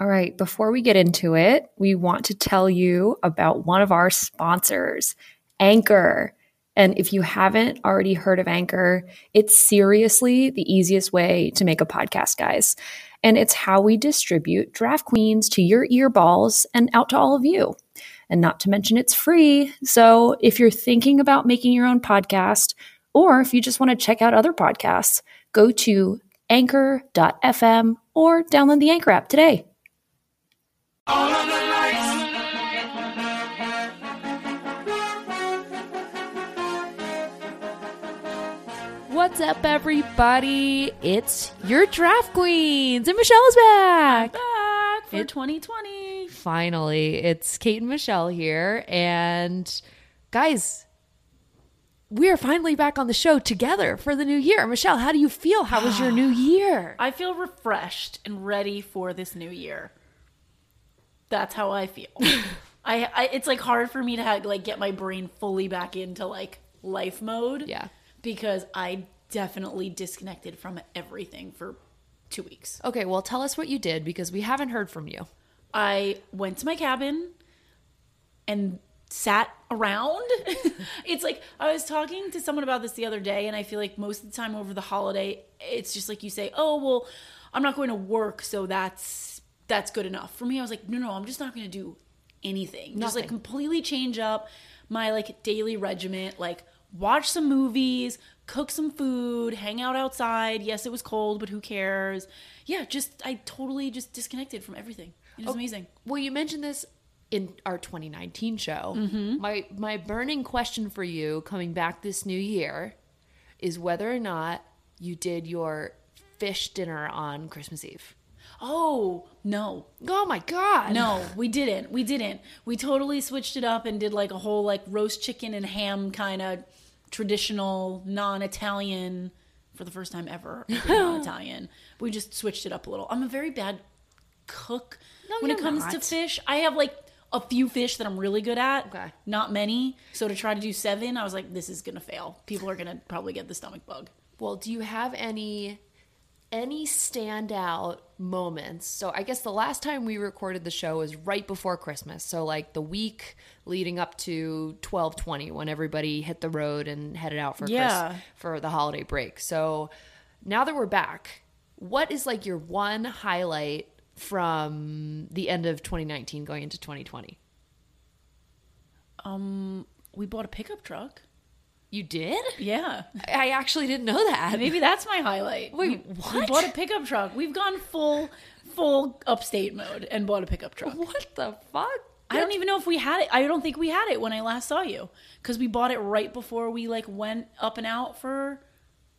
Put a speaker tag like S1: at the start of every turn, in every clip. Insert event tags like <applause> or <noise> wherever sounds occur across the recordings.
S1: All right, before we get into it, we want to tell you about one of our sponsors, Anchor. And if you haven't already heard of Anchor, it's seriously the easiest way to make a podcast, guys. And it's how we distribute Draft Queens to your earballs and out to all of you. And not to mention, it's free. So if you're thinking about making your own podcast, or if you just want to check out other podcasts, go to anchor.fm or download the Anchor app today. What's up, everybody? It's your draft queens, and Michelle is back.
S2: back for
S1: It-
S2: 2020.
S1: Finally, it's Kate and Michelle here, and guys, we are finally back on the show together for the new year. Michelle, how do you feel? How was your <sighs> new year?
S2: I feel refreshed and ready for this new year. That's how I feel. <laughs> I, I it's like hard for me to have, like get my brain fully back into like life mode.
S1: Yeah.
S2: Because I definitely disconnected from everything for 2 weeks.
S1: Okay, well, tell us what you did because we haven't heard from you.
S2: I went to my cabin and sat around. <laughs> it's like I was talking to someone about this the other day, and I feel like most of the time over the holiday, it's just like you say, "Oh, well, I'm not going to work, so that's that's good enough." For me, I was like, "No, no, I'm just not going to do anything. Just like completely change up my like daily regiment, like watch some movies." Cook some food, hang out outside. Yes, it was cold, but who cares? Yeah, just I totally just disconnected from everything. It was amazing.
S1: Well, you mentioned this in our 2019 show.
S2: Mm-hmm.
S1: My my burning question for you coming back this new year is whether or not you did your fish dinner on Christmas Eve.
S2: Oh, no.
S1: Oh my god.
S2: No, we didn't. We didn't. We totally switched it up and did like a whole like roast chicken and ham kind of traditional non-Italian for the first time ever. <laughs> non-Italian. We just switched it up a little. I'm a very bad cook
S1: No,
S2: when it comes to fish. I have like a few fish that I'm really good at.
S1: Okay.
S2: Not many. So to try to do 7, I was like this is going to fail. People are going to probably get the stomach bug.
S1: Well, do you have any any standout moments? So I guess the last time we recorded the show was right before Christmas. So like the week leading up to 1220 when everybody hit the road and headed out for
S2: Yeah.
S1: Chris, for the holiday break. So now that we're back, what is like your one highlight from the end of 2019 going into 2020?
S2: Um we bought a pickup truck.
S1: You did?
S2: Yeah.
S1: I actually didn't know that.
S2: Maybe that's my highlight.
S1: Wait,
S2: we, We bought a pickup truck. We've gone full, full upstate mode and bought a pickup truck.
S1: What the fuck?
S2: I don't even know if we had it. I don't think we had it when I last saw you because we bought it right before we like went up and out for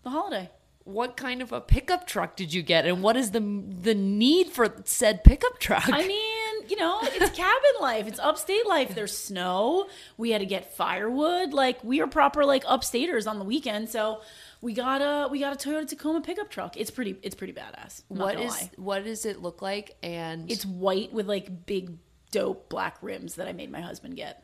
S2: the holiday.
S1: what kind of a pickup truck did you get and what is the the need for said pickup truck
S2: I mean, you know, it's cabin life. It's upstate life. There's snow. We had to get firewood. Like we are proper like upstaters on the weekend, so we got a we got a Toyota Tacoma pickup truck. It's pretty it's pretty badass.
S1: What
S2: lie.
S1: what does it look like and
S2: It's white with like big dope black rims that I made my husband get.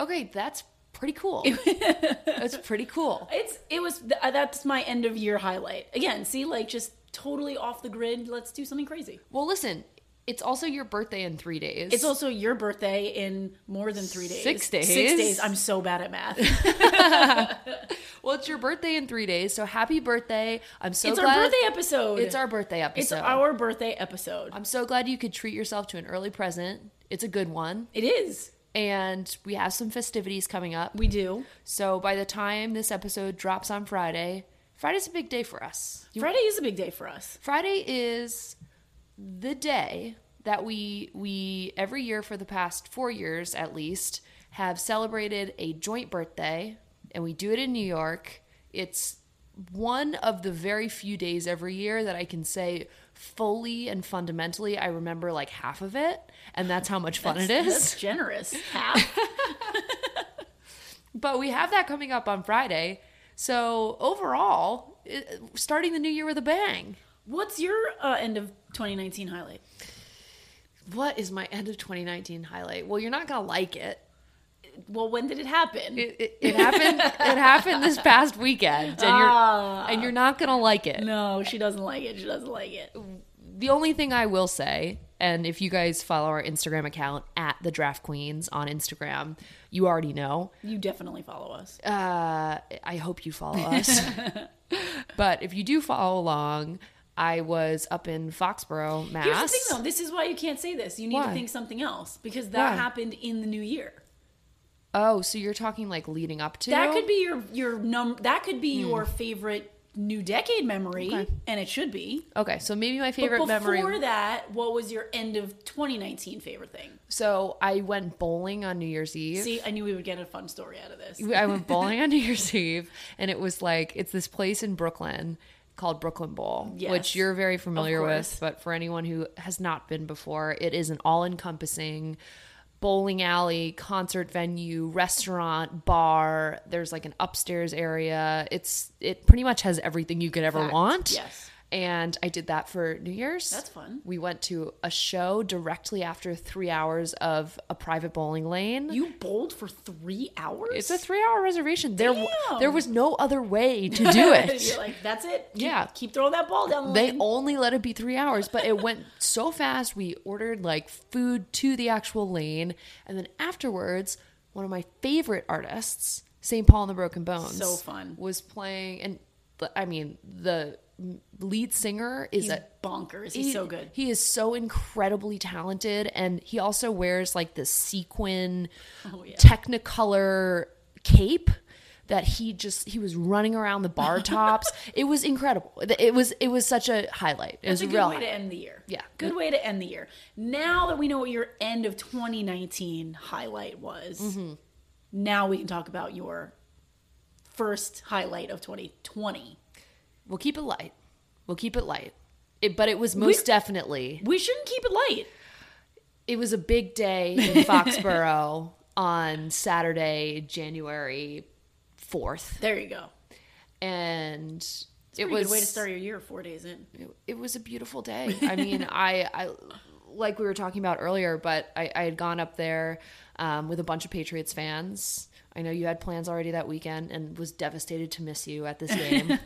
S1: okay that's pretty cool <laughs> that's pretty cool
S2: It's it was uh, that's my end of year highlight. Again, see like just totally off the grid. Let's do something crazy.
S1: well listen it's also your birthday in three days
S2: It's also your birthday in more than three days.
S1: Six days.
S2: Six days. I'm so bad at math. <laughs>
S1: well it's your birthday in three days so happy birthday i'm so glad
S2: it's
S1: glad
S2: our birthday episode.
S1: it's our birthday episode.
S2: It's our birthday episode.
S1: i'm so glad you could treat yourself to an early present it's a good one
S2: It is.
S1: and we have some festivities coming up
S2: We do.
S1: so by the time this episode drops on friday friday's a big day for us
S2: Friday is a big day for us.
S1: Friday is the day that we we every year for the past 4 years at least have celebrated a joint birthday and we do it in New York. It's one of the very few days every year that I can say fully and fundamentally I remember like half of it and that's how much fun it is.
S2: That's generous. <laughs> Half.
S1: But we have that coming up on Friday. So overall, it, starting the new year with a bang.
S2: What's your uh, end of 2019 highlight?
S1: What is my end of 2019 highlight? Well, you're not gonna like it.
S2: Well, when did it happen?
S1: It, it, it happened. it happened this past weekend, and you're
S2: Ah.
S1: and you're not gonna like it.
S2: no, she doesn't like it. She doesn't like it.
S1: The only thing I will say And if you guys follow our Instagram account at the Draft Queens on Instagram, you already know.
S2: You definitely follow us.
S1: Uh, I hope you follow <laughs> us. but if you do follow along, I was up in Foxborough, Mass.
S2: Here's the thing, though. This is why you can't say this. You need
S1: Why?
S2: to think something else because that
S1: Why?
S2: happened in the new year.
S1: Oh, so you're talking like leading up to
S2: That could be your your num. That could be your favorite new decade memory,
S1: Hmm. Okay.
S2: and it should be.
S1: Okay, so maybe my
S2: But
S1: favorite
S2: before
S1: memory.
S2: Before that, what was your end of 2019 favorite thing?
S1: So I went bowling on New Year's Eve.
S2: See, I knew we would get a fun story out of this.
S1: I went bowling on <laughs> New Year's Eve, and it was like it's this place in Brooklyn called Brooklyn Bowl,
S2: Yes.
S1: which you're very familiar with. But for anyone who has not been before, it is an all-encompassing bowling alley, concert venue, restaurant, bar. There's like an upstairs area. It's it pretty much has everything you could ever
S2: Fact.
S1: want.
S2: Yes.
S1: And I did that for New Year's.
S2: That's fun.
S1: We went to a show directly after three hours of a private bowling lane.
S2: You bowled for three hours.
S1: It's a three-hour reservation. There,
S2: Damn.
S1: there was no other way <laughs> to do it.
S2: You're like, that's it. Keep,
S1: Yeah.
S2: keep throwing that ball down the
S1: they
S2: lane.
S1: only let it be three hours, but it went so fast. We ordered like food to the actual lane, and then afterwards, one of my favorite artists, St. Paul and the Broken Bones,
S2: So fun.
S1: was playing. And I mean, the lead singer is
S2: He's
S1: a
S2: bonkers. He's
S1: he-
S2: so good.
S1: He is so incredibly talented, and he also wears like this sequin,
S2: Oh, yeah.
S1: Technicolor cape that he just he was running around the bar <laughs> tops. it was incredible. It was it was such a highlight. It
S2: That's
S1: was
S2: a good way to end the year.
S1: Yeah.
S2: Good way to end the year. Now that we know what your end of 2019 highlight was,
S1: Mm-hmm.
S2: now we can talk about your first highlight of 2020.
S1: We'll keep it light. We'll keep it light. It, but it was most definitely
S2: We shouldn't keep it light.
S1: it was a big day in <laughs> Foxborough on Saturday, January fourth,
S2: There you go.
S1: and it was
S2: good way to start your year four days in.
S1: it, it was a beautiful day. I mean, <laughs> I, I like we were talking about earlier, but I, I had gone up there um, with a bunch of Patriots fans. I know you had plans already that weekend and was devastated to miss you at this <laughs> game.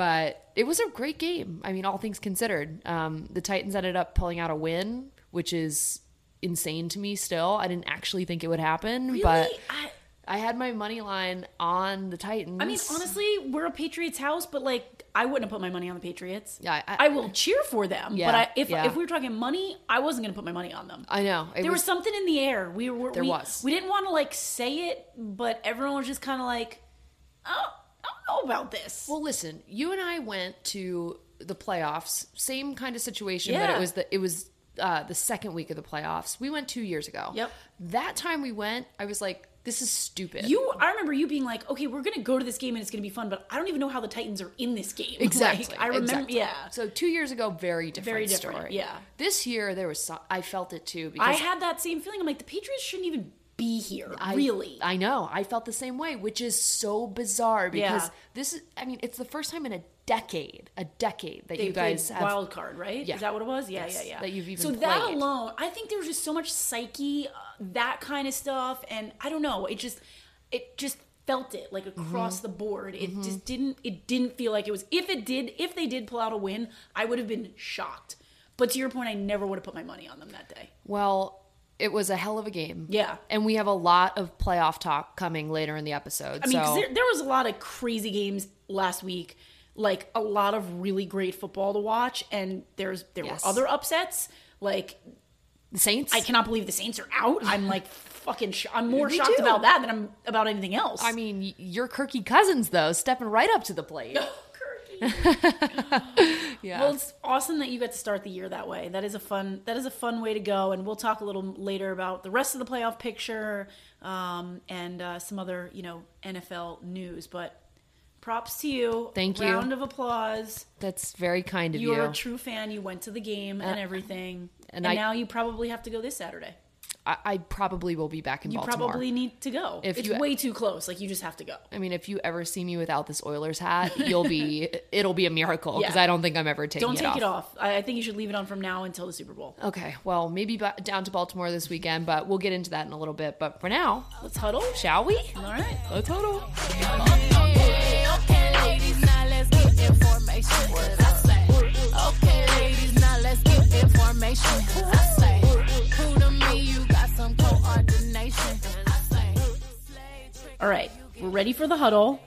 S1: But it was a great game. I mean, all things considered. Um, the Titans ended up pulling out a win, which is insane to me still. I didn't actually think it would happen,
S2: Really?
S1: but
S2: I,
S1: I had my money line on the Titans.
S2: I mean, honestly, we're a Patriots house, but like, I wouldn't have put my money on the Patriots.
S1: Yeah,
S2: I,
S1: I-
S2: will cheer for them.
S1: Yeah,
S2: but I, if
S1: yeah.
S2: if we were talking money, I wasn't going to put my money on them.
S1: I know.
S2: There was, something in the air. We were
S1: There
S2: we,
S1: was.
S2: We didn't want to like say it, but everyone was just kind of like, oh, I know about this.
S1: Well, listen, you and I went to the playoffs, same kind of situation, but
S2: Yeah.
S1: it was the it was uh, the second week of the playoffs. We went two years ago.
S2: Yep.
S1: That time we went, I was like, "This is stupid."
S2: you, I remember you being like, okay, we're gonna go to this game and it's gonna be fun, but I don't even know how the Titans are in this game. <laughs>
S1: exactly.
S2: Like, I remember,
S1: exactly.
S2: yeah.
S1: So two years ago, very different.
S2: Very different,
S1: Story.
S2: yeah.
S1: This year there was, so, I felt it too because
S2: I had that same feeling. I'm like, the Patriots shouldn't even be here.
S1: I-
S2: really?
S1: I know. I felt the same way, which is so bizarre because
S2: Yeah.
S1: this is. I mean, it's the first time in a decade, a decade that
S2: they
S1: you guys have.
S2: wild card, right?
S1: Yeah.
S2: Is that what it was? Yeah,
S1: Yes,
S2: yeah, yeah.
S1: that you've even
S2: so that alone, I think there was just so much psyche, uh, that kind of stuff, and I don't know. It just, it just felt it like across
S1: Mm-hmm.
S2: the board. It just didn't. It didn't feel like it was. If it did, if they did pull out a win, I would have been shocked. But to your point, I never would have put my money on them that day.
S1: Well, it was a hell of a game.
S2: Yeah.
S1: And we have a lot of playoff talk coming later in the episode.
S2: I mean,
S1: so
S2: there, there was a lot of crazy games last week, like a lot of really great football to watch, and there's there
S1: Yes.
S2: were other upsets. Like
S1: the Saints.
S2: I cannot believe the Saints are out. I'm like <laughs> fucking. Sh- I'm more
S1: Me
S2: shocked
S1: too.
S2: about that than I'm about anything else.
S1: I mean, your Kirky Cousins though, stepping right up to the plate. <laughs> <laughs> Yeah.
S2: Well, it's awesome that you got to start the year that way. That is a fun. That is a fun way to go, and we'll talk a little later about the rest of the playoff picture um, and uh, some other, you know, NFL news. But props to you.
S1: Thank you.
S2: Round of applause.
S1: That's very kind of
S2: You're
S1: You're
S2: a true fan. You went to the game and everything,
S1: and
S2: and,
S1: I-
S2: now you probably have to go this Saturday.
S1: I, I probably will be back in
S2: You
S1: Baltimore.
S2: You probably need to go.
S1: If
S2: it's
S1: you-
S2: way too close. Like you just have to go.
S1: I mean, if you ever see me without this Oilers hat, you'll be. <laughs> it'll be a miracle because
S2: Yeah.
S1: I don't think I'm ever taking it off.
S2: Don't
S1: it
S2: take
S1: off.
S2: it off. I, I think you should leave it on from now until the Super Bowl.
S1: Okay, well, maybe ba- down to Baltimore this weekend, but we'll get into that in a little bit. But for now,
S2: Let's huddle.
S1: shall we?
S2: All right.
S1: Let's huddle.
S3: Okay, okay, ladies, now let's get information. What I say? Okay, ladies, now let's get information. I say.
S2: All right, we're ready for the huddle.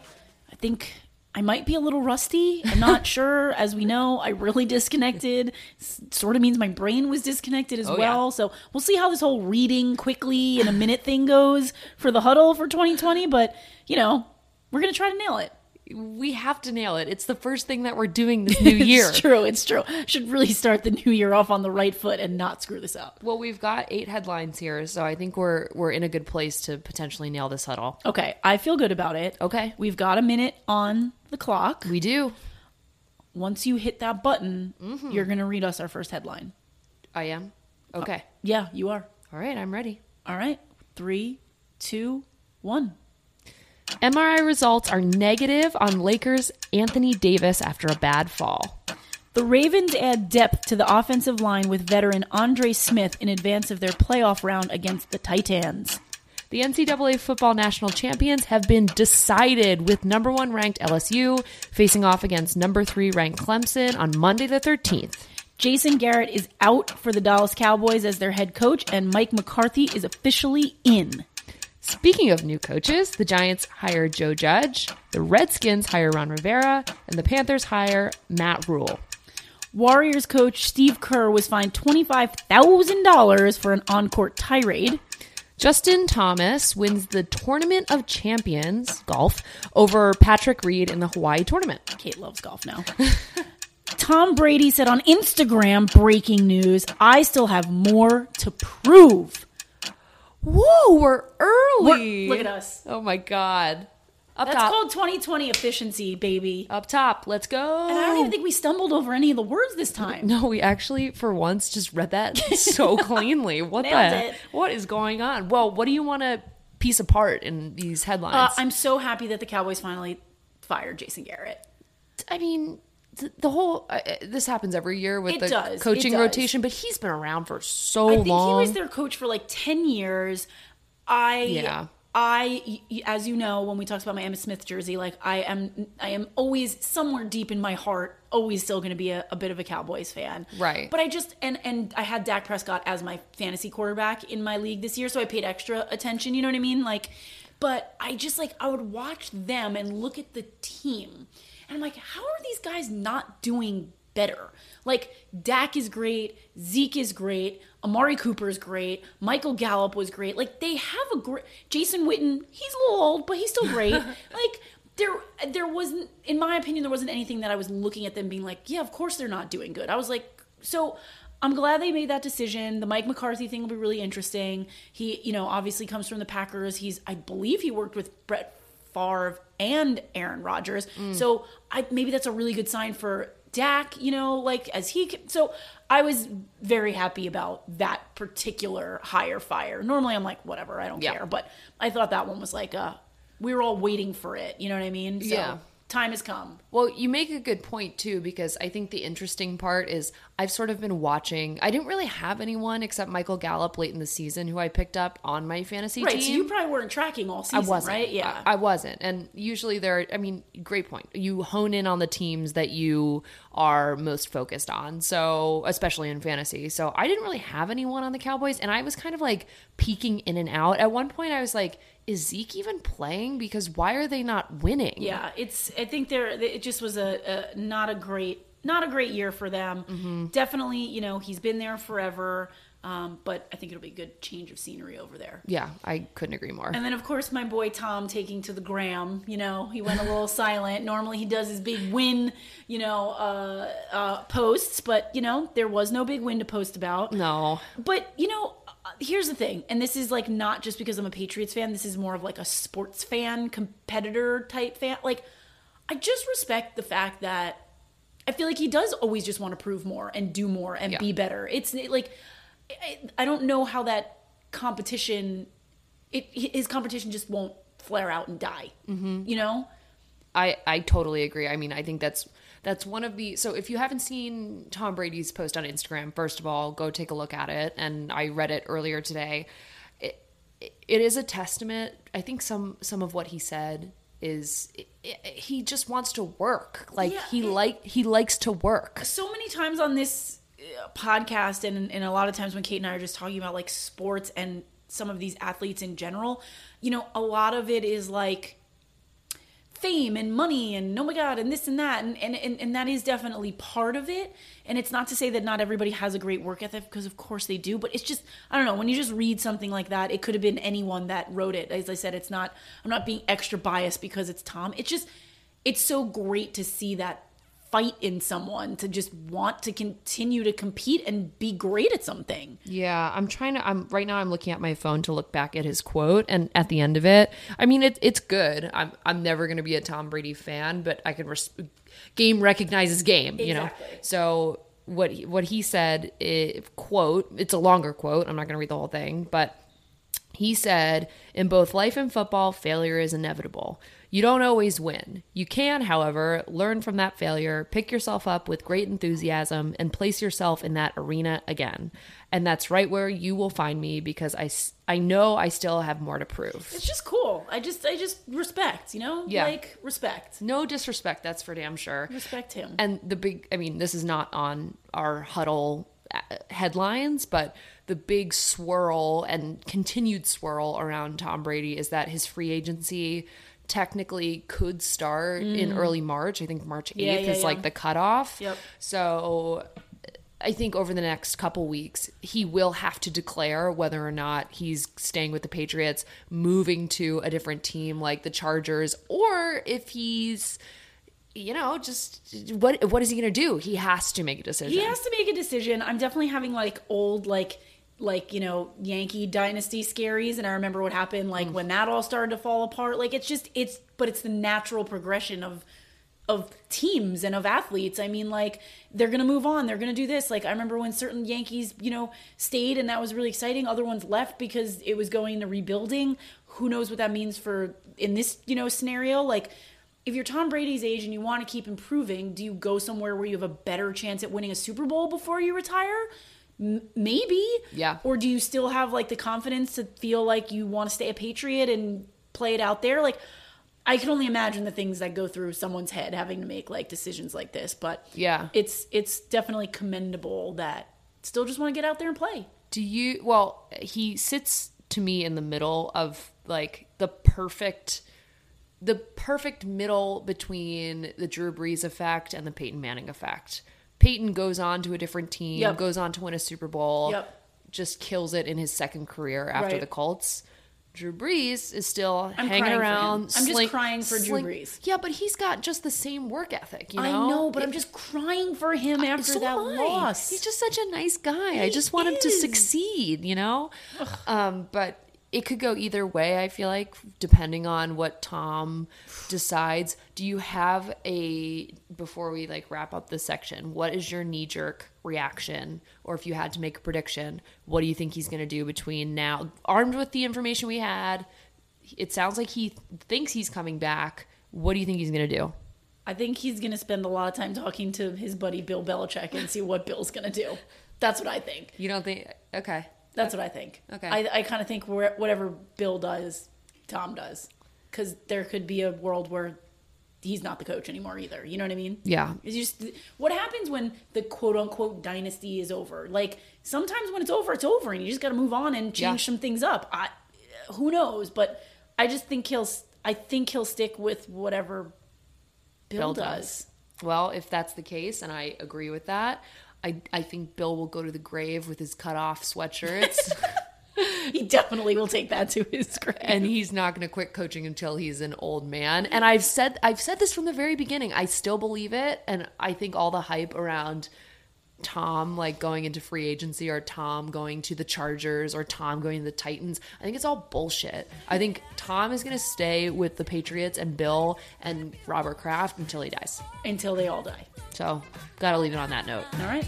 S2: I think I might be a little rusty. I'm not <laughs> sure. As we know, I really disconnected. Sort of means my brain was disconnected as
S1: oh,
S2: well. Yeah. So we'll see how this whole reading quickly in a minute thing goes for the huddle for 2020. But, you know, we're going to try to nail it.
S1: We have to nail it. It's the first thing that we're doing this <laughs> new year.
S2: It's true. It's true. Should really start the new year off on the right foot and not screw this up.
S1: Well, we've got eight headlines here, so I think we're we're in a good place to potentially nail this huddle.
S2: Okay. I feel good about it.
S1: Okay.
S2: We've got a minute on the clock.
S1: We do.
S2: Once you hit that button,
S1: Mm-hmm.
S2: you're going to read us our first headline.
S1: I am. Okay.
S2: Yeah, you are.
S1: All right, I'm ready.
S2: All right. Three, two, one.
S1: MRI results are negative on Lakers Anthony Davis after a bad fall.
S2: The Ravens add depth to the offensive line with veteran Andre Smith in advance of their playoff round against the Titans.
S1: The NCAA football national champions have been decided with number one ranked LSU facing off against number three ranked Clemson on Monday the 13th.
S2: Jason Garrett is out for the Dallas Cowboys as their head coach, and Mike McCarthy is officially in.
S1: Speaking of new coaches, the Giants hire Joe Judge, the Redskins hire Ron Rivera, and the Panthers hire Matt Rhule.
S2: Warriors coach Steve Kerr was fined $25,000 for an on court tirade.
S1: Justin Thomas wins the Tournament of Champions golf over Patrick Reed in the Hawaii tournament.
S2: Kate loves golf now. <laughs> Tom Brady said on Instagram, breaking news, I still have more to prove.
S1: Whoa, we're early.
S2: We're- look at us.
S1: Oh my god. Up
S2: That's
S1: top.
S2: called 2020 efficiency, baby.
S1: Up top. Let's go.
S2: And I don't even think we stumbled over any of the words this time.
S1: No, we actually for once just read that <laughs> so cleanly. What the
S2: it.
S1: What is going on? Well, what do you want to piece apart in these headlines?
S2: Uh, I'm so happy that the Cowboys finally fired Jason Garrett.
S1: I mean, the whole uh, uh, this happens every year with
S2: It
S1: the
S2: does,
S1: coaching rotation, but he's been around for so
S2: I think
S1: long.
S2: he was their coach for like 10 years. I
S1: Yeah.
S2: I, as you know when we talked about my Emmitt Smith jersey like I am I am always somewhere deep in my heart always still going to be a, a bit of a Cowboys fan.
S1: Right.
S2: But I just and and I had Dak Prescott as my fantasy quarterback in my league this year so I paid extra attention, you know what I mean? Like but I just like I would watch them and look at the team and I'm like how are these guys not doing better? Like Dak is great, Zeke is great, Amari Cooper is great, Michael Gallup was great. Like they have a great Jason Witten, he's a little old, but he's still great. <laughs> like there there wasn't in my opinion there wasn't anything that I was looking at them being like, yeah, of course they're not doing good. I was like so I'm glad they made that decision. The Mike McCarthy thing will be really interesting. He, you know, obviously comes from the Packers. He's I believe he worked with Brett Favre and Aaron Rodgers. So I maybe that's a really good sign for Dak, you know, like as he so I was very happy about that particular hire fire. Normally I'm like whatever, I don't
S1: Yeah.
S2: care, but I thought that one was like uh we were all waiting for it, you know what I mean? So
S1: Yeah.
S2: Time has come.
S1: Well, you make a good point too, because I think the interesting part is I've sort of been watching. I didn't really have anyone except Michael Gallup late in the season who I picked up on my fantasy team.
S2: Right,
S1: team.
S2: so you probably weren't tracking all season, I
S1: wasn't.
S2: right? Yeah.
S1: I, I wasn't. And usually there, I mean, great point. You hone in on the teams that you are most focused on. So, especially in fantasy. So, I didn't really have anyone on the Cowboys. And I was kind of like peeking in and out. At one point, I was like, is Zeke even playing? Because why are they not winning?
S2: Yeah, it's. I think there. It just was a, a not a great, not a great year for them.
S1: Mm-hmm.
S2: Definitely, you know, he's been there forever. Um, but I think it'll be a good change of scenery over there.
S1: Yeah, I couldn't agree more.
S2: And then, of course, my boy Tom taking to the gram. You know, he went a little <laughs> silent. Normally, he does his big win, you know, uh, uh, posts. But you know, there was no big win to post about.
S1: no.
S2: But you know, here's the thing, and this is like not just because I'm a Patriots fan. This is more of like a sports fan, competitor type fan. Like, I just respect the fact that I feel like he does always just want to prove more and do more and
S1: Yeah.
S2: be better. It's like I, I don't know how that competition, it his competition just won't flare out and die. Mm-hmm. You know.
S1: I I totally agree. I mean, I think that's that's one of the so if you haven't seen Tom Brady's post on Instagram, first of all, go take a look at it. And I read it earlier today. It it is a testament. I think some some of what he said is it, it- he just wants to work. Like
S2: Yeah,
S1: he like he likes to work.
S2: so many times on this uh, podcast and, and a lot of times when kate and i are just talking about like sports and some of these athletes in general you know a lot of it is like fame and money and oh my god and this and that. And, and and and that is definitely part of it. And it's not to say that not everybody has a great work ethic because of course they do but it's just i don't know when you just read something like that it could have been anyone that wrote it. As i said it's not i'm not being extra biased because it's tom. It's just it's so great to see that fight in someone to just want to continue to compete and be great at something
S1: Yeah, I'm trying to. I'm right now. I'm looking at my phone to look back at his quote, and at the end of it, I mean, it, it's good. I'm I'm never going to be a Tom Brady fan, but I can res- game recognizes game. You know, so what he, what he said i quote. It's a longer quote. I'm not going to read the whole thing, but he said, In both life and football, failure is inevitable. You don't always win. You can, however, learn from that failure, pick yourself up with great enthusiasm, and place yourself in that arena again. And that's right where you will find me because I, I know I still have more to prove.
S2: it's just cool i just i just respect you know
S1: Yeah.
S2: like respect
S1: No disrespect, that's for damn sure.
S2: respect him
S1: And the big, I mean, this is not on our huddle uh, headlines, but the big swirl and continued swirl around Tom Brady is that his free agency technically could start in early March. I think March 8th
S2: Mm. Yeah, yeah,
S1: is
S2: yeah.
S1: like the cutoff.
S2: Yep.
S1: So I think over the next couple weeks, he will have to declare whether or not he's staying with the Patriots, moving to a different team like the Chargers, or if he's, you know, just what what is he going to do? He has to make a decision.
S2: He has to make a decision. I'm definitely having like old like like you know Yankee dynasty scaries, and I remember what happened like mm. when that all started to fall apart. Like it's just it's but it's the natural progression of of teams and of athletes. I mean, like they're gonna move on. They're gonna do this. Like I remember when certain Yankees, you know, stayed and that was really exciting. Other ones left because it was going to rebuilding. Who knows what that means for in this you know scenario? Like if you're Tom Brady's age and you want to keep improving, do you go somewhere where you have a better chance at winning a Super Bowl before you retire? M- maybe.
S1: Yeah.
S2: Or do you still have like the confidence to feel like you want to stay a Patriot and play it out there? Like, I can only imagine the things that go through someone's head having to make like decisions like this. But
S1: Yeah.
S2: it's it's definitely commendable that still just want to get out there and play.
S1: Do you? Well, he sits to me in the middle of like the perfect, the perfect middle between the Drew Brees effect and the Peyton Manning effect. Peyton goes on to a different team,
S2: Yep.
S1: goes on to win a Super Bowl,
S2: Yep.
S1: just kills it in his second career after
S2: Right.
S1: the Colts. Drew Brees is still
S2: I'm
S1: hanging around.
S2: I'm just crying for Drew Brees.
S1: Yeah, but he's got just the same work ethic. You know?
S2: I know, but I'm just crying for him after
S1: So
S2: that loss.
S1: He's just such a nice guy. I just want him to succeed, you know? Um, but it could go either way, I feel like, depending on what Tom decides. Do you have a before we like wrap up this section, what is your knee jerk reaction? Or if you had to make a prediction, what do you think he's gonna do between now armed with the information we had? It sounds like he thinks he's coming back. What do you think he's gonna do?
S2: I think he's going to spend a lot of time talking to his buddy Bill Belichick and see what Bill's going to do. That's what I think.
S1: You don't think okay.
S2: That's what I think.
S1: Okay.
S2: I, I kind of think where, whatever Bill does, Tom does. Because there could be a world where he's not the coach anymore either. You know what I mean?
S1: Yeah.
S2: It's just what happens when the quote unquote dynasty is over. Like sometimes when it's over, it's over, and you just got to move on and change
S1: Yeah.
S2: some things up. I, who knows? But I just think he'll. I think he'll stick with whatever Bill, does.
S1: Well, if that's the case, and I agree with that, I, I think Bill will go to the grave with his cut off sweatshirts, <laughs>
S2: He definitely will take that to his grave.
S1: and he's not going to quit coaching until he's an old man. And I've said I've said this from the very beginning. I still believe it, and I think all the hype around Tom like going into free agency or Tom going to the Chargers or Tom going to the Titans. I think it's all bullshit. I think Tom is going to stay with the Patriots and Bill and Robert Kraft until he dies.
S2: until they all die.
S1: So, got to leave it on that note.
S2: All right.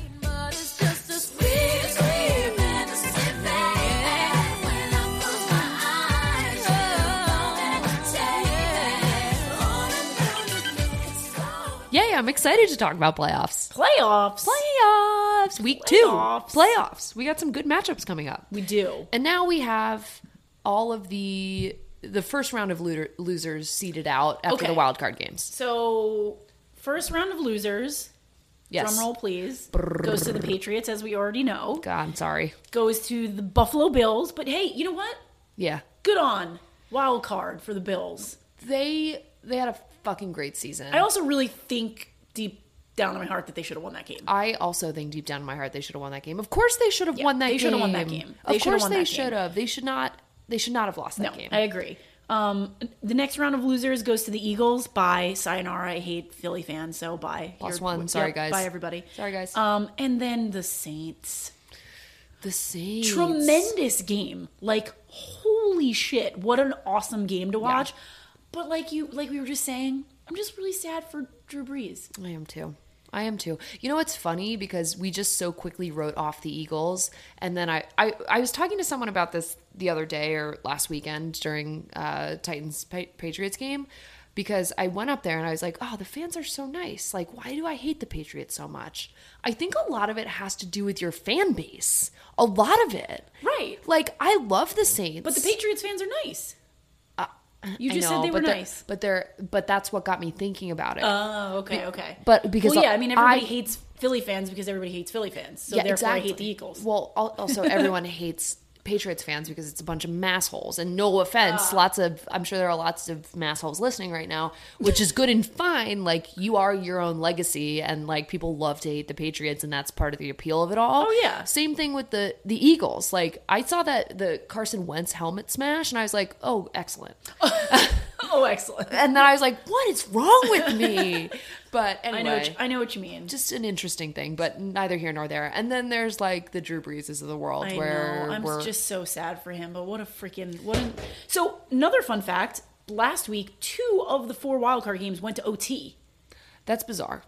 S1: Yay, I'm excited to talk about playoffs.
S2: Playoffs.
S1: Playoffs, week
S2: Playoffs.
S1: two. Playoffs. We got some good matchups coming up.
S2: We do.
S1: And now we have all of the the first round of loser, losers seeded out after
S2: Okay.
S1: the wild card games.
S2: So, first round of losers.
S1: Yes.
S2: Drum roll, please. Goes to the Patriots, as we already know.
S1: God, I'm sorry.
S2: Goes to the Buffalo Bills. But hey, you know what?
S1: Yeah.
S2: Good on wild card for the Bills.
S1: They they had a fucking great season.
S2: I also really think deep down in my heart that they should have won that game.
S1: I also think deep down in my heart they should have won that game. Of course they should have
S2: Yeah,
S1: won that
S2: they should have won that game. They
S1: of course they should have. They should not they should not have lost
S2: No,
S1: that game.
S2: I agree. Um, the next round of losers goes to the Eagles. Bye, sayonara. I hate Philly fans, so bye.
S1: Lost
S2: You're-
S1: one. Sorry,
S2: yep,
S1: guys.
S2: Bye, everybody.
S1: Sorry, guys.
S2: Um, and then the Saints.
S1: the Saints.
S2: Tremendous game. Like holy shit, what an awesome game to watch. But like you, like we were just saying, I'm just really sad for Drew Brees.
S1: I am too. I am too. You know what's funny because we just so quickly wrote off the Eagles, and then I I, I was talking to someone about this the other day or last weekend during uh, Titans Patriots game because I went up there and I was like, oh, the fans are so nice. Like, why do I hate the Patriots so much? I think a lot of it has to do with your fan base. A lot of it,
S2: Right.
S1: Like, I love the Saints,
S2: But the Patriots fans are nice. You just
S1: know,
S2: said they were nice.
S1: but they're but that's what got me thinking about it.
S2: Oh, okay, okay.
S1: but because
S2: well, yeah, I mean, everybody
S1: I-
S2: hates Philly fans because everybody hates Philly fans. So therefore, I hate the Eagles.
S1: Well, also everyone <laughs> hates Patriots fans because it's a bunch of massholes. And no offense,
S2: Ah.
S1: lots of I'm sure there are lots of massholes listening right now, which is good and fine. Like you are your own legacy, and like people love to hate the Patriots, and that's part of the appeal of it all.
S2: Oh, yeah.
S1: Same thing with the the Eagles. Like I saw that the Carson Wentz helmet smash, and I was like, oh, excellent. <laughs> <laughs>
S2: oh, excellent.
S1: And then I was like, what is wrong with me? <laughs> But anyway,
S2: I know, what you, I know what you mean.
S1: just an interesting thing, but neither here nor there. And then there's like the Drew Breeses of the world,
S2: I
S1: where
S2: know. I'm
S1: we're
S2: just so sad for him. But what a freaking what. A, so another fun fact: last week, two of the four wildcard games went to OT.
S1: that's bizarre.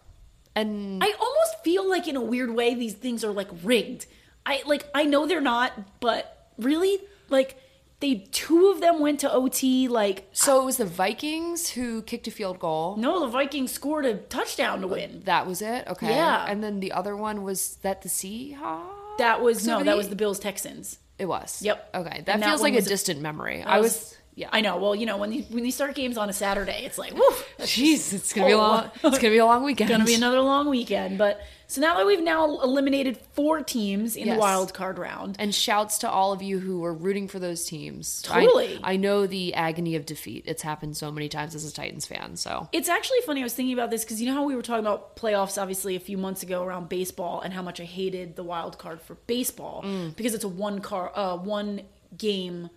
S1: And
S2: I almost feel like, in a weird way, these things are like rigged. I like. I know they're not, but really, like, they two of them went to OT. Like,
S1: so it was the Vikings who kicked a field goal.
S2: no, the Vikings scored a touchdown to win.
S1: That was it. Okay.
S2: Yeah.
S1: And then the other one was that the Seahawks.
S2: That was no, that was the Bills Texans.
S1: It was.
S2: Yep.
S1: Okay. That feels like a
S2: was a-
S1: distant memory.
S2: That
S1: I was. Yeah.
S2: I know. Well, you know, when you, when you start games on a Saturday, it's like, woo,
S1: Jeez, it's gonna be a
S2: Oh.
S1: long. It's gonna be a long weekend.
S2: It's going to be another long weekend. But so now that we've now eliminated four teams in
S1: Yes.
S2: the wild card round,
S1: And shouts to all of you who were rooting for those teams. I-
S2: Totally.
S1: I, know the agony of defeat. It's happened so many times as a Titans fan. So
S2: it's actually funny. I was thinking about this because you know how we were talking about playoffs, obviously, a few months ago around baseball, and how much I hated the wild card for baseball
S1: Mm.
S2: because it's a one car, uh, one game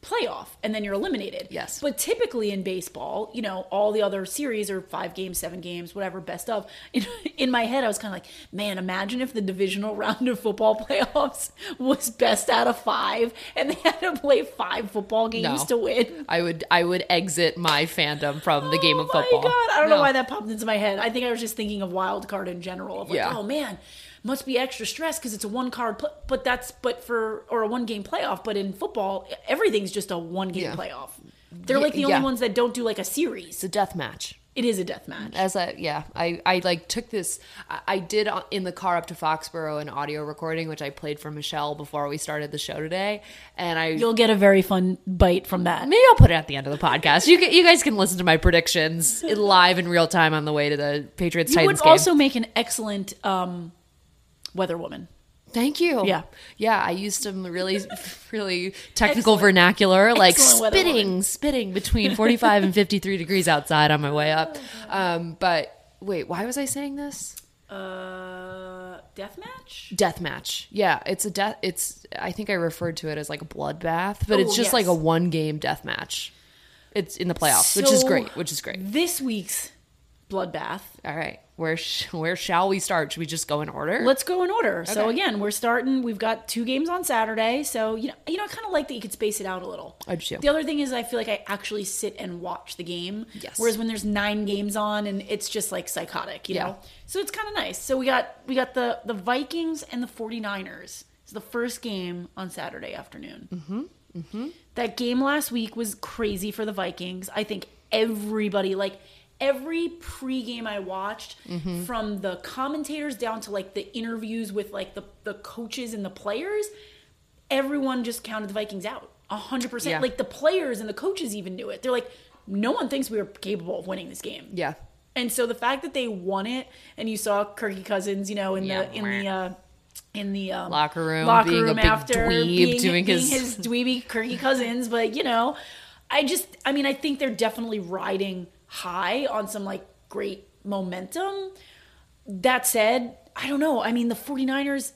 S2: playoff and then you're eliminated.
S1: Yes.
S2: But typically in baseball, you know, all the other series are five games, seven games, whatever, best of. In, <laughs> in my head, I was kind of like, man, imagine if the divisional <laughs> round of football playoffs was best out of five and they had to play five football games
S1: No.
S2: to win.
S1: I would I would exit my fandom from the game of football.
S2: Oh my god! I don't know why that popped into my head. I think I was just thinking of wild card in general. Of like,
S1: Yeah.
S2: oh man, must be extra stress because it's a one card. Pl- but that's but for or a one game playoff. But in football, everything's just a one game
S1: Yeah.
S2: playoff. They're like the
S1: yeah.
S2: only ones that don't do like a series.
S1: It's a death match.
S2: It is a death match.
S1: As a yeah, I I like took this. I, I did in the car up to Foxborough an audio recording which I played for Michelle before we started the show today, and I
S2: You'll get a very fun bite from that.
S1: maybe I'll put it at the end of the podcast. You can, you guys can listen to my predictions <laughs> live in real time on the way to the Patriots
S2: You
S1: Titans
S2: would
S1: game.
S2: also make an excellent um, weather woman.
S1: Thank you.
S2: Yeah.
S1: Yeah, I used some really, <laughs> really technical vernacular, like
S2: Excellent
S1: spitting, spitting between 45 and 53 degrees outside on my way up. Um, but wait, why was I saying this?
S2: Uh, death match.
S1: Death match. Yeah, it's a death. It's, I think I referred to it as like a bloodbath, but it's
S2: Oh,
S1: just
S2: yes.
S1: like a one game death match. It's in the playoffs, which is great, which is great.
S2: This week's bloodbath
S1: All right. Where, sh- where shall we start? Should we just go in order?
S2: Let's go in order. So again, we're starting. We've got two games on Saturday, so you know, you know, I kind of like that you could space it out a little.
S1: I do.
S2: The other thing is, I feel like I actually sit and watch the game.
S1: Yes.
S2: Whereas when there's nine games on, and it's just like psychotic, you
S1: Yeah.
S2: know. So it's kind of nice. So we got we got the the Vikings and the 49ers. It's the first game on Saturday afternoon. Mm-hmm. Mm-hmm. That game last week was crazy for the Vikings. I think everybody like every pregame I watched,
S1: Mm-hmm.
S2: from the commentators down to like the interviews with like the the coaches and the players, everyone just counted the Vikings out. A hundred
S1: Yeah.
S2: percent. Like the players and the coaches even knew it. They're like, no one thinks we were capable of winning this game.
S1: yeah.
S2: And so the fact that they won it, and you saw Kirky Cousins, you know, in
S1: Yeah.
S2: the in the uh, in the um,
S1: Locker room,
S2: locker
S1: being a
S2: room after
S1: dweeb,
S2: being,
S1: doing
S2: being
S1: his-
S2: his dweeby Kirky Cousins, but you know, I just, I mean, I think they're definitely riding high on some like great momentum. That said, I don't know. I mean, the 49ers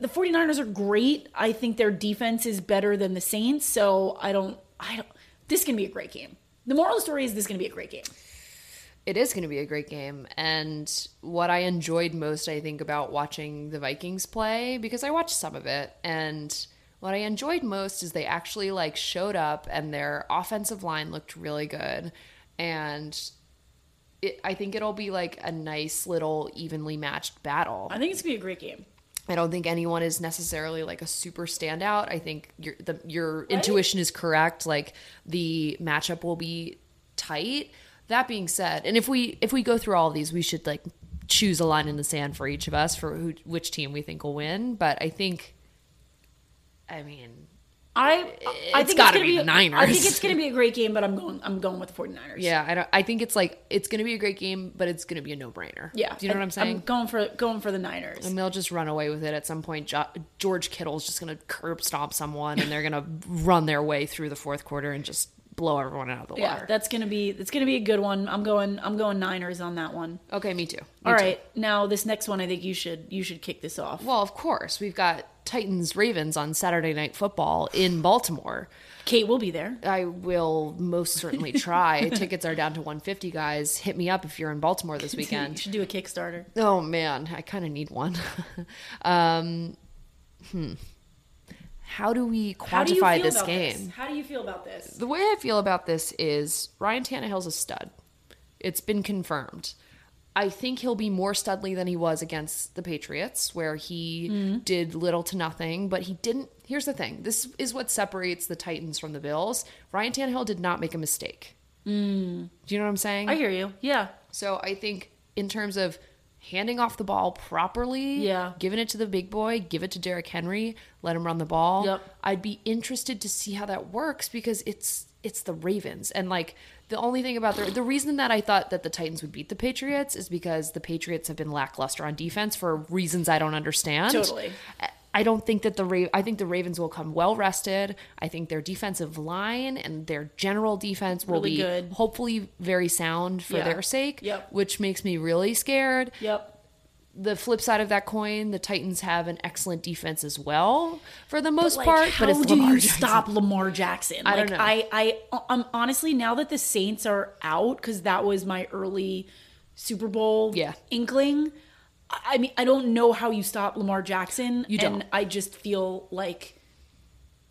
S2: the 49ers are great. I think their defense is better than the Saints, so I don't I don't this is going to be a great game. The moral of the story is this is going to be a great game.
S1: It is going to be a great game. And what I enjoyed most, I think, about watching the Vikings play, because I watched some of it, and what I enjoyed most is they actually like showed up and their offensive line looked really good. And it, I think it'll be like a nice little evenly matched battle.
S2: I think it's to be a great game.
S1: I don't think anyone is necessarily like a super standout. I think your the your intuition is correct. Like the matchup will be tight. That being said, and if we if we go through all of these, we should like choose a line in the sand for each of us for who, which team we think will win. But I think, I mean,
S2: I I
S1: It's
S2: think
S1: gotta
S2: gonna
S1: be the
S2: I think it's going to be a great game, but I'm going I'm going with the 49ers.
S1: yeah, I don't. I think it's like it's going to be a great game, but it's going to be a no brainer.
S2: Yeah.
S1: do you know what I'm saying?
S2: I'm going for going for the Niners.
S1: and they'll just run away with it at some point. Jo- George Kittle's just going to curb stomp someone, and they're going to run their way through the fourth quarter and just blow everyone out of the water.
S2: yeah, that's going to be going to be a good one. I'm going I'm going Niners on that one.
S1: okay, me too. Me
S2: All
S1: too.
S2: right. Now this next one I think you should you should kick this off.
S1: Well, of course, we've got Titans Ravens on Saturday Night Football in Baltimore.
S2: Kate will be there.
S1: I will most certainly try. <laughs> Tickets are down to 150, guys. Hit me up if you're in Baltimore this <laughs>
S2: You
S1: weekend.
S2: should do a Kickstarter.
S1: Oh man, I kind of need one. <laughs> um, hmm. How do we
S2: How do
S1: quantify this game?
S2: This? How do you feel about this?
S1: The way I feel about this is Ryan Tannehill's a stud. It's been confirmed. I think he'll be more studly than he was against the Patriots, where he
S2: Mm-hmm.
S1: did little to nothing, but he didn't. Here's the thing this is what separates the Titans from the Bills. Ryan Tannehill did not make a mistake. Do you know what I'm saying?
S2: Mm. I hear you. Yeah.
S1: So I think in terms of handing off the ball properly,
S2: Yeah.
S1: giving it to the big boy, give it to Derrick Henry, let him run the ball.
S2: Yep.
S1: I'd be interested to see how that works because it's it's the Ravens and like the only thing about the the reason that I thought that the Titans would beat the Patriots is because the Patriots have been lackluster on defense for reasons I don't understand.
S2: Totally.
S1: I don't think that the Ra- I think the Ravens will come well rested. I think their defensive line and their general defense will
S2: Really
S1: be
S2: good.
S1: hopefully very sound for
S2: Yeah.
S1: their sake,
S2: Yep.
S1: which makes me really scared.
S2: Yep.
S1: The flip side of that coin, the Titans have an excellent defense as well for the most
S2: Like,
S1: part,
S2: how
S1: but it's
S2: do
S1: Lamar
S2: you
S1: Jackson.
S2: stop Lamar Jackson?
S1: I
S2: like,
S1: don't know.
S2: I, I, I'm honestly now that the Saints are out because that was my early Super Bowl
S1: Yeah.
S2: inkling. I mean, I don't know how you stop Lamar Jackson.
S1: You
S2: and
S1: don't.
S2: I just feel like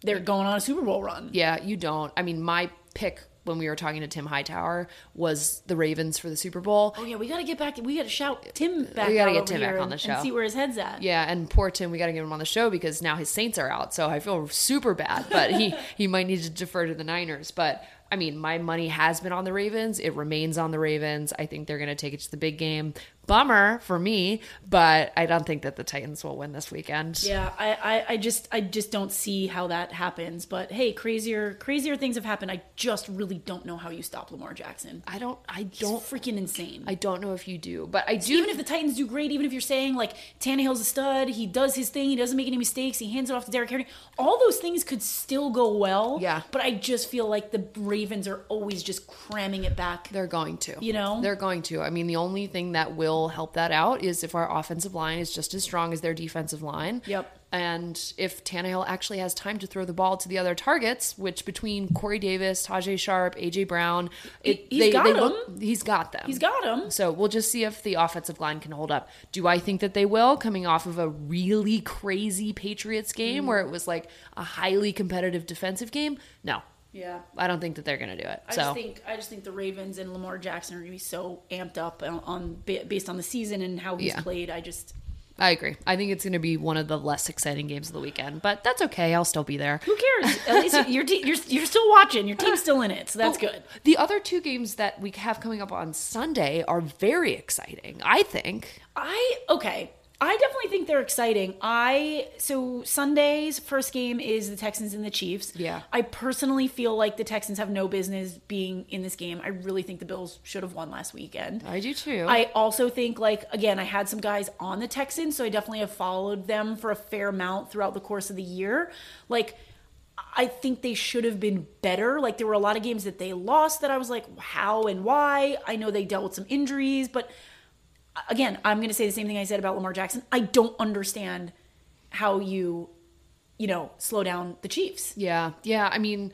S2: they're going on a Super Bowl run.
S1: Yeah, you don't. I mean, my pick when we were talking to Tim Hightower was the Ravens for the Super Bowl.
S2: Oh yeah, we got to get back. We got to shout Tim back.
S1: We gotta
S2: out
S1: get Tim back on the show.
S2: and see where his head's at.
S1: Yeah, and poor Tim, we got to get him on the show because now his Saints are out. So I feel super bad, but he <laughs> he might need to defer to the Niners. But I mean, my money has been on the Ravens. It remains on the Ravens. I think they're going to take it to the big game. Bummer for me, but I don't think that the Titans will win this weekend.
S2: Yeah, I, I, I just I just don't see how that happens. But hey, crazier crazier things have happened. I just really don't know how you stop Lamar Jackson.
S1: I don't. I
S2: He's
S1: don't.
S2: freaking insane.
S1: I don't know if you do, but I do.
S2: even if the Titans do great, even if you're saying like Tannehill's a stud, he does his thing, he doesn't make any mistakes, he hands it off to Derrick Henry, all those things could still go well.
S1: Yeah.
S2: But I just feel like the Ravens are always just cramming it back.
S1: They're going to.
S2: You know?
S1: They're going to. I mean, the only thing that will help that out is if our offensive line is just as strong as their defensive line.
S2: Yep.
S1: And if Tannehill actually has time to throw the ball to the other targets, which between Corey Davis, Tajaé Sharpe, AJ Brown, it,
S2: He- he's got 'em.
S1: look- he's got them.
S2: He's got them.
S1: So we'll just see if the offensive line can hold up. Do I think that they will, coming off of a really crazy Patriots game
S2: Mm.
S1: where it was like a highly competitive defensive game? No.
S2: Yeah.
S1: I don't think that they're going to do it.
S2: I
S1: so
S2: just think I just think the Ravens and Lamar Jackson are going to be so amped up on, on based on the season and how he's
S1: Yeah.
S2: played. I just
S1: I agree. I think it's going to be one of the less exciting games of the weekend, but that's okay. I'll still be there.
S2: who cares? At least <laughs> your te- you're you're still watching. Your team's still in it, so that's good.
S1: The other two games that we have coming up on Sunday are very exciting, I think.
S2: I okay. I definitely think they're exciting. I so Sunday's first game is the Texans and the Chiefs.
S1: Yeah.
S2: I personally feel like the Texans have no business being in this game. I really think the Bills should have won last weekend.
S1: I do too.
S2: I also think like again, I had some guys on the Texans, so I definitely have followed them for a fair amount throughout the course of the year. Like I think they should have been better. Like there were a lot of games that they lost that I was like, how and why? I know they dealt with some injuries, but again, I'm going to say the same thing I said about Lamar Jackson. I don't understand how you, you know, slow down the Chiefs.
S1: Yeah, yeah. I mean,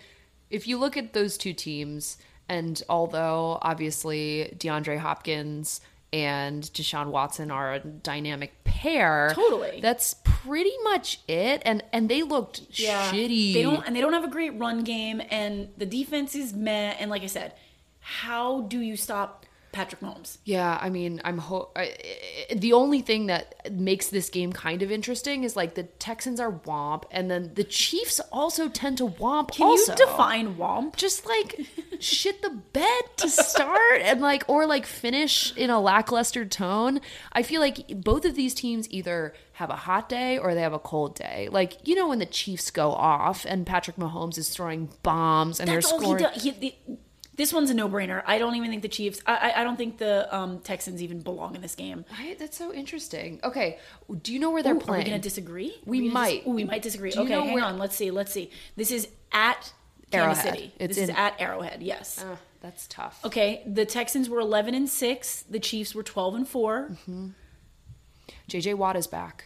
S1: if you look at those two teams, and although obviously DeAndre Hopkins and Deshaun Watson are a dynamic pair,
S2: Totally.
S1: that's pretty much it. And and they looked shitty.
S2: They don't, and they don't have a great run game, and the defense is meh. And like I said, how do you stop Patrick Mahomes?
S1: Yeah, I mean, I'm ho- I, the only thing that makes this game kind of interesting is like the Texans are womp, and then the Chiefs also tend to womp.
S2: Can
S1: also.
S2: you define womp?
S1: just like shit the bed to start and like or like finish in a lackluster tone. I feel like both of these teams either have a hot day or they have a cold day. Like you know when the Chiefs go off and Patrick Mahomes is throwing bombs and
S2: That's
S1: they're
S2: all he
S1: scoring.
S2: does. He, the, this one's a no-brainer. I don't even think the Chiefs. I, I, don't think the um, Texans even belong in this game.
S1: Right? That's so interesting. Okay, do you know where they're
S2: Ooh, Are we
S1: playing?
S2: going to disagree?
S1: We
S2: gonna
S1: might.
S2: Dis- ooh, we might disagree.
S1: Do
S2: okay, hang
S1: where-
S2: on. Let's see. Let's see. This is at Kansas
S1: Arrowhead.
S2: City.
S1: It's
S2: this is
S1: in-
S2: at Arrowhead. Yes.
S1: Ugh, that's tough.
S2: Okay. The Texans were 11 and six. The Chiefs were 12 and 4
S1: Mm-hmm. JJ Watt is back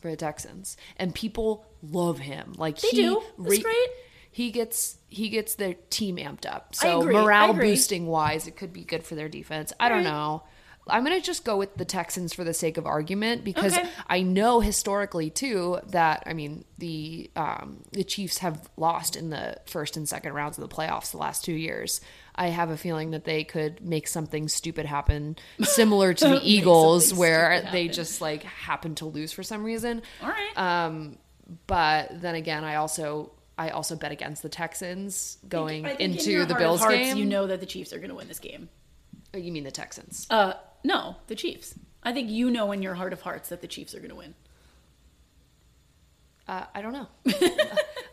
S1: for the Texans, and people love him. Like
S2: They
S1: he
S2: do. That's great.
S1: He gets he gets their team amped up. So morale boosting wise, it could be good for their defense. I don't
S2: Right.
S1: know. I'm gonna just go with the Texans for the sake of argument because
S2: Okay.
S1: I know historically too that I mean the um, the Chiefs have lost in the first and second rounds of the playoffs the last two years. I have a feeling that they could make something stupid happen, <laughs> similar to the Eagles, where they
S2: happen.
S1: just like happen to lose for some reason.
S2: All right.
S1: Um, but then again, I also I also bet against the Texans going
S2: I think in
S1: into
S2: your
S1: the Bills
S2: hearts,
S1: game.
S2: You know that the Chiefs are going to win this game.
S1: Oh, you mean the Texans?
S2: Uh, no, the Chiefs. I think you know in your heart of hearts that the Chiefs are going to win.
S1: Uh, I don't know. <laughs>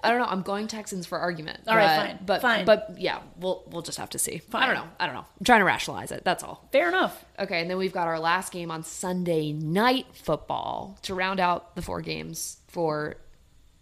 S1: I don't know. I'm going Texans for argument.
S2: All right,
S1: but-
S2: fine,
S1: But
S2: fine.
S1: but yeah, we'll we'll just have to see. I don't know. I don't know. I'm trying to rationalize it. That's all.
S2: Fair enough.
S1: Okay, and then we've got our last game on Sunday night football to round out the four games for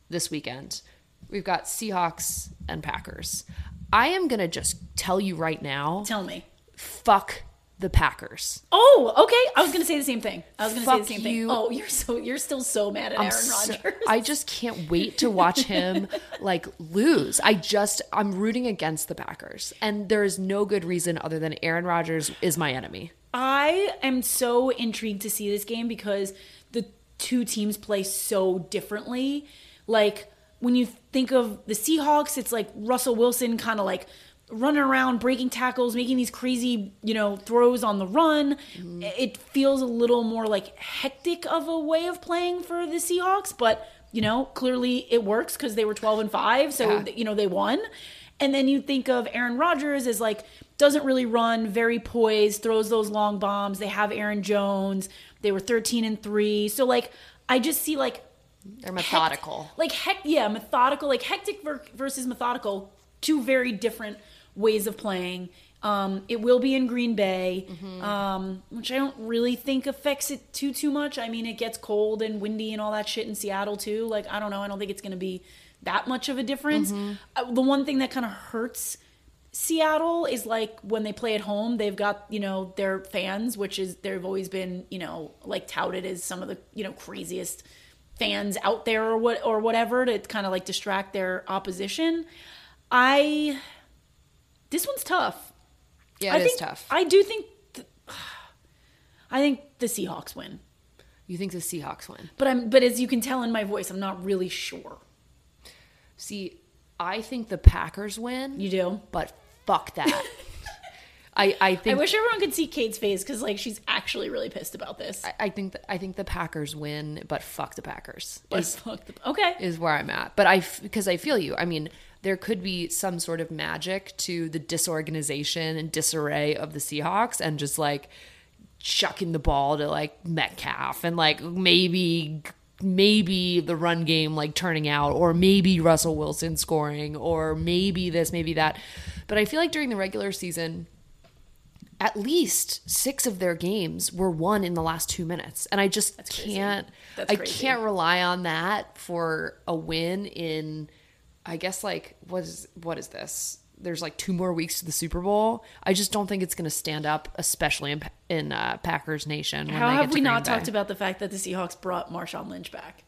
S1: this weekend. We've got Seahawks and Packers. I am going to just tell you right now,
S2: Tell me.
S1: fuck the Packers.
S2: Oh, okay. I was going to say the same thing. I was going to say the same thing. Oh, you're so you're still so mad at
S1: I'm
S2: Aaron
S1: so-
S2: Rodgers.
S1: I just can't wait to watch him <laughs> like lose. I just I'm rooting against the Packers, and there is no good reason other than Aaron Rodgers is my enemy.
S2: I am so intrigued to see this game because the two teams play so differently. Like when you think of the Seahawks, it's like Russell Wilson kind of like running around, breaking tackles, making these crazy, you know, throws on the run. Mm-hmm. It feels a little more like hectic of a way of playing for the Seahawks, but you know, clearly it works because they were 12 and 5, so
S1: Yeah.
S2: you know, they won. And then you think of Aaron Rodgers as like doesn't really run, very poised, throws those long bombs. They have Aaron Jones. They were 13 and 3. So like I just see like
S1: They're methodical.
S2: hect- like heck yeah, methodical, like hectic ver- versus methodical, two very different ways of playing. Um, it will be in Green Bay, um, which I don't really think affects it too too much. I mean, it gets cold and windy and all that shit in Seattle too. Like I don't know, I don't think it's going to be that much of a difference. Uh, the one thing that kind of hurts Seattle is like when they play at home, they've got, you know, their fans, which is they've always been, you know, like touted as some of the, you know, craziest fans out there or what or whatever to kind of like distract their opposition. I this one's tough.
S1: Yeah,
S2: I
S1: it is
S2: think,
S1: tough.
S2: I do think th- <sighs> I think the Seahawks win.
S1: you think the Seahawks win?
S2: But I'm but as you can tell in my voice, I'm not really sure.
S1: See, I think the Packers win.
S2: You do?
S1: but fuck that. <laughs> I I think I
S2: wish everyone could see Kate's face because like she's actually really pissed about this.
S1: I, I think th- I think the Packers win, but fuck the Packers.
S2: But
S1: Is
S2: fuck the, okay.
S1: is where I'm at. But I f- because I feel you. I mean, there could be some sort of magic to the disorganization and disarray of the Seahawks and just like chucking the ball to like Metcalf and like maybe maybe the run game like turning out or maybe Russell Wilson scoring or maybe this maybe that. But I feel like during the regular season at least 6 of their games were won in the last 2 minutes and I just
S2: crazy.
S1: can't
S2: That's
S1: I can't rely on that for a win in I guess like what is what is this? There's like two more weeks to the Super Bowl. I just don't think it's going to stand up, especially in in uh, Packers Nation. When
S2: How have we
S1: Green
S2: not
S1: Bay.
S2: talked about the fact that the Seahawks brought Marshawn Lynch back?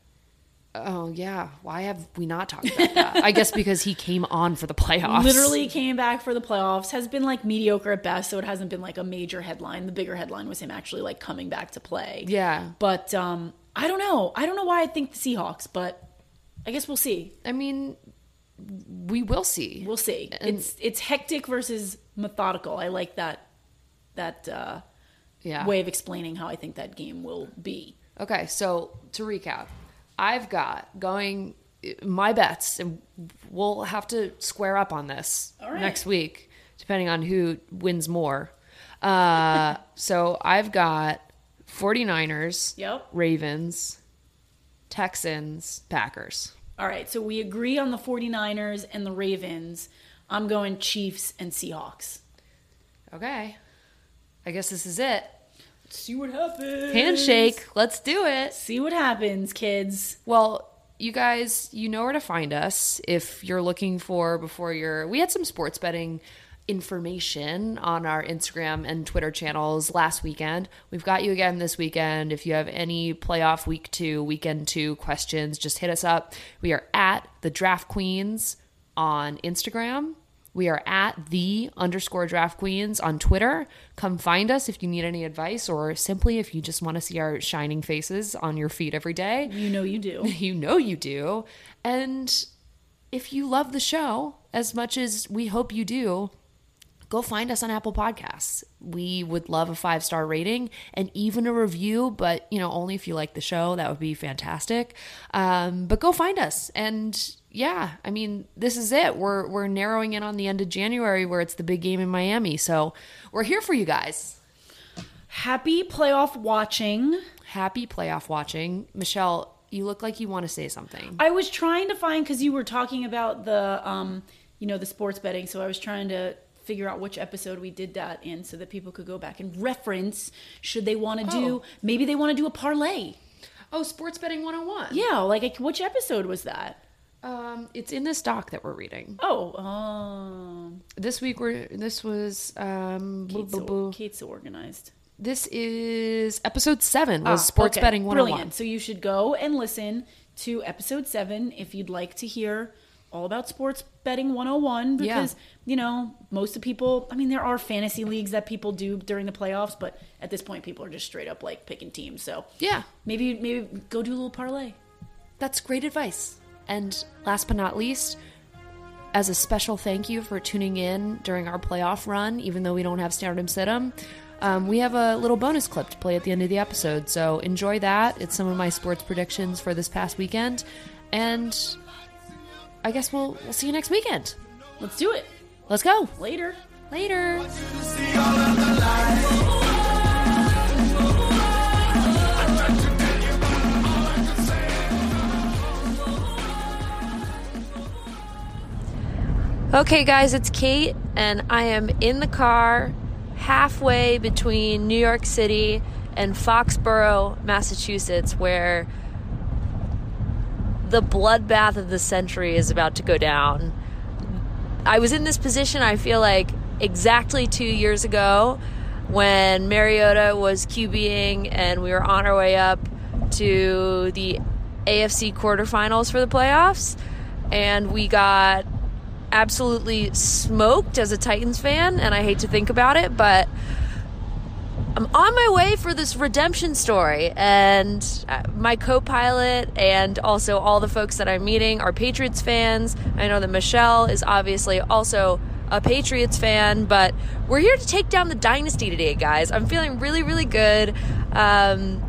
S1: Oh yeah, why have we not talked about that? I guess because he came on for the playoffs.
S2: Literally came back for the playoffs. Has been like mediocre at best, so it hasn't been like a major headline. The bigger headline was him actually like coming back to play.
S1: Yeah.
S2: But um, I don't know. I don't know why I think the Seahawks, but I guess we'll see.
S1: I mean, we will see.
S2: We'll see.
S1: And-
S2: it's it's hectic versus methodical. I like that that uh,
S1: yeah.
S2: way of explaining how I think that game will be.
S1: Okay, so to recap, I've got going my bets, and we'll have to square up on this
S2: right.
S1: next week, depending on who wins more. Uh, <laughs> so I've got 49ers,
S2: Yep.
S1: Ravens, Texans, Packers.
S2: All right, so we agree on the 49ers and the Ravens. I'm going Chiefs and Seahawks.
S1: Okay, I guess this is it.
S2: See what happens.
S1: Handshake, let's do it.
S2: See what happens, kids.
S1: Well, you guys, you know where to find us if you're looking for before you're. We had some sports betting information on our Instagram and Twitter channels last weekend. We've got you again this weekend. If you have any playoff week two, weekend two questions, just hit us up. We are at the Draft Queens on Instagram. We are at the underscore draft queens on Twitter. Come find us if you need any advice or simply if you just want to see our shining faces on your feed every day
S2: You know you do. <laughs>
S1: you know you do. And if you love the show as much as we hope you do, go find us on Apple Podcasts. We would love a five star rating and even a review, but you know, only if you like the show. That would be fantastic. Um, but go find us. And yeah, I mean, this is it. We're we're narrowing in on the end of January where it's the big game in Miami. So we're here for you guys.
S2: Happy playoff watching.
S1: Happy playoff watching. Michelle, you look like you want to say something.
S2: I was trying to find because you were talking about the um, you know, the sports betting, so I was trying to figure out which episode we did that in so that people could go back and reference should they want to do
S1: Oh.
S2: maybe they want to do a parlay.
S1: Oh, sports betting 101.
S2: Yeah, like, which episode was that?
S1: Um, it's in this doc that we're reading.
S2: Oh, um,
S1: This week we're this was um
S2: Kate's,
S1: boo,
S2: so,
S1: boo.
S2: Kate's organized.
S1: this is episode seven was
S2: Ah,
S1: sports
S2: okay,
S1: betting 101.
S2: Brilliant. So you should go and listen to episode seven if you'd like to hear all about sports betting 101
S1: Yeah.
S2: because you know most of people i mean there are fantasy leagues that people do during the playoffs but at this point people are just straight up like picking teams so
S1: Yeah,
S2: maybe maybe go do a little parlay
S1: that's great advice. And last but not least, as a special thank you for tuning in during our playoff run, even though we don't have Start 'Em Sit 'Em, um, we have a little bonus clip to play at the end of the episode. So enjoy that. It's some of my sports predictions for this past weekend. And I guess we'll we'll see you next weekend.
S2: let's do it
S1: Let's go.
S2: later
S1: Later. Okay, guys, it's Kate, and I am in the car halfway between New York City and Foxborough, Massachusetts, where the bloodbath of the century is about to go down. I was in this position, I feel like, exactly two years ago when Mariota was QBing and we were on our way up to the AFC quarterfinals for the playoffs. And we got absolutely smoked as a Titans fan, and I hate to think about it, but I'm on my way for this redemption story, and uh, my co pilot and also all the folks that I'm meeting are Patriots fans. I know that Michelle is obviously also a Patriots fan, but we're here to take down the dynasty today, guys. I'm feeling really, really good. Um,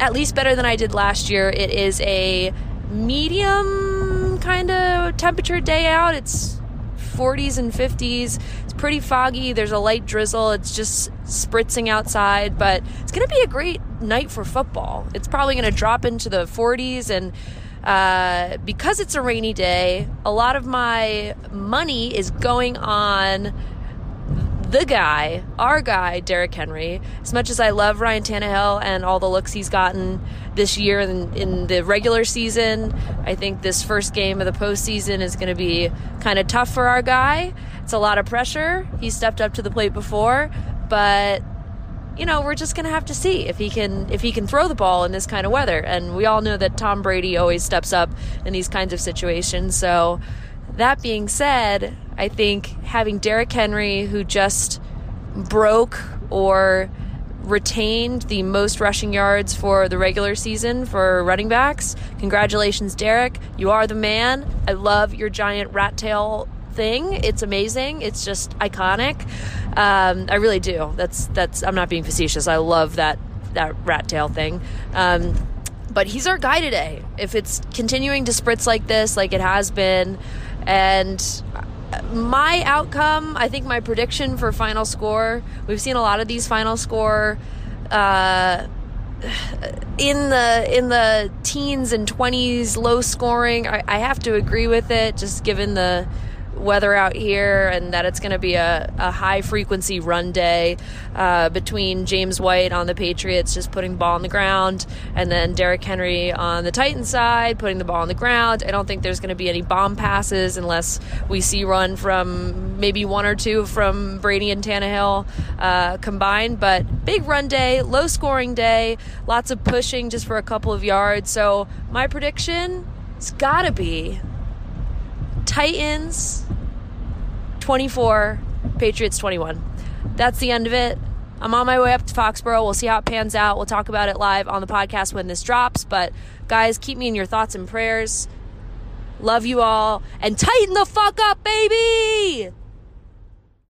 S1: at least better than I did last year. It is a medium kind of temperature day out. It's 40s and 50s. It's pretty foggy. There's a light drizzle. It's just spritzing outside, but it's going to be a great night for football. It's probably going to drop into the 40s and uh, because it's a rainy day, a lot of my money is going on the guy, our guy, Derrick Henry. As much as I love Ryan Tannehill and all the looks he's gotten this year in, in the regular season, I think this first game of the postseason is going to be kind of tough for our guy. It's a lot of pressure. He stepped up to the plate before, but you know, we're just going to have to see if he can if he can throw the ball in this kind of weather. And we all know that Tom Brady always steps up in these kinds of situations. So that being said, I think having Derrick Henry who just broke or retained the most rushing yards for the regular season for running backs. Congratulations, Derrick. You are the man. I love your giant rat tail thing. It's amazing. It's just iconic. Um, I really do. That's that's. I'm not being facetious. I love that that rat tail thing. Um, but he's our guy today. If it's continuing to spritz like this, like it has been, and my outcome, I think my prediction for final score, we've seen a lot of these final score uh, in the in the teens and 20s, low scoring. I, I have to agree with it, just given the weather out here and that it's going to be a, a high frequency run day uh, between James White on the Patriots just putting the ball on the ground and then Derrick Henry on the Titan side putting the ball on the ground. I don't think there's going to be any bomb passes unless we see run from maybe one or two from Brady and Tannehill uh, combined. But big run day, low scoring day, lots of pushing just for a couple of yards. So my prediction It's got to be Titans 24, Patriots 21. That's the end of it. I'm on my way up to Foxborough. We'll see how it pans out. We'll talk about it live on the podcast when this drops. But guys, keep me in your thoughts and prayers. Love you all and tighten the fuck up, baby!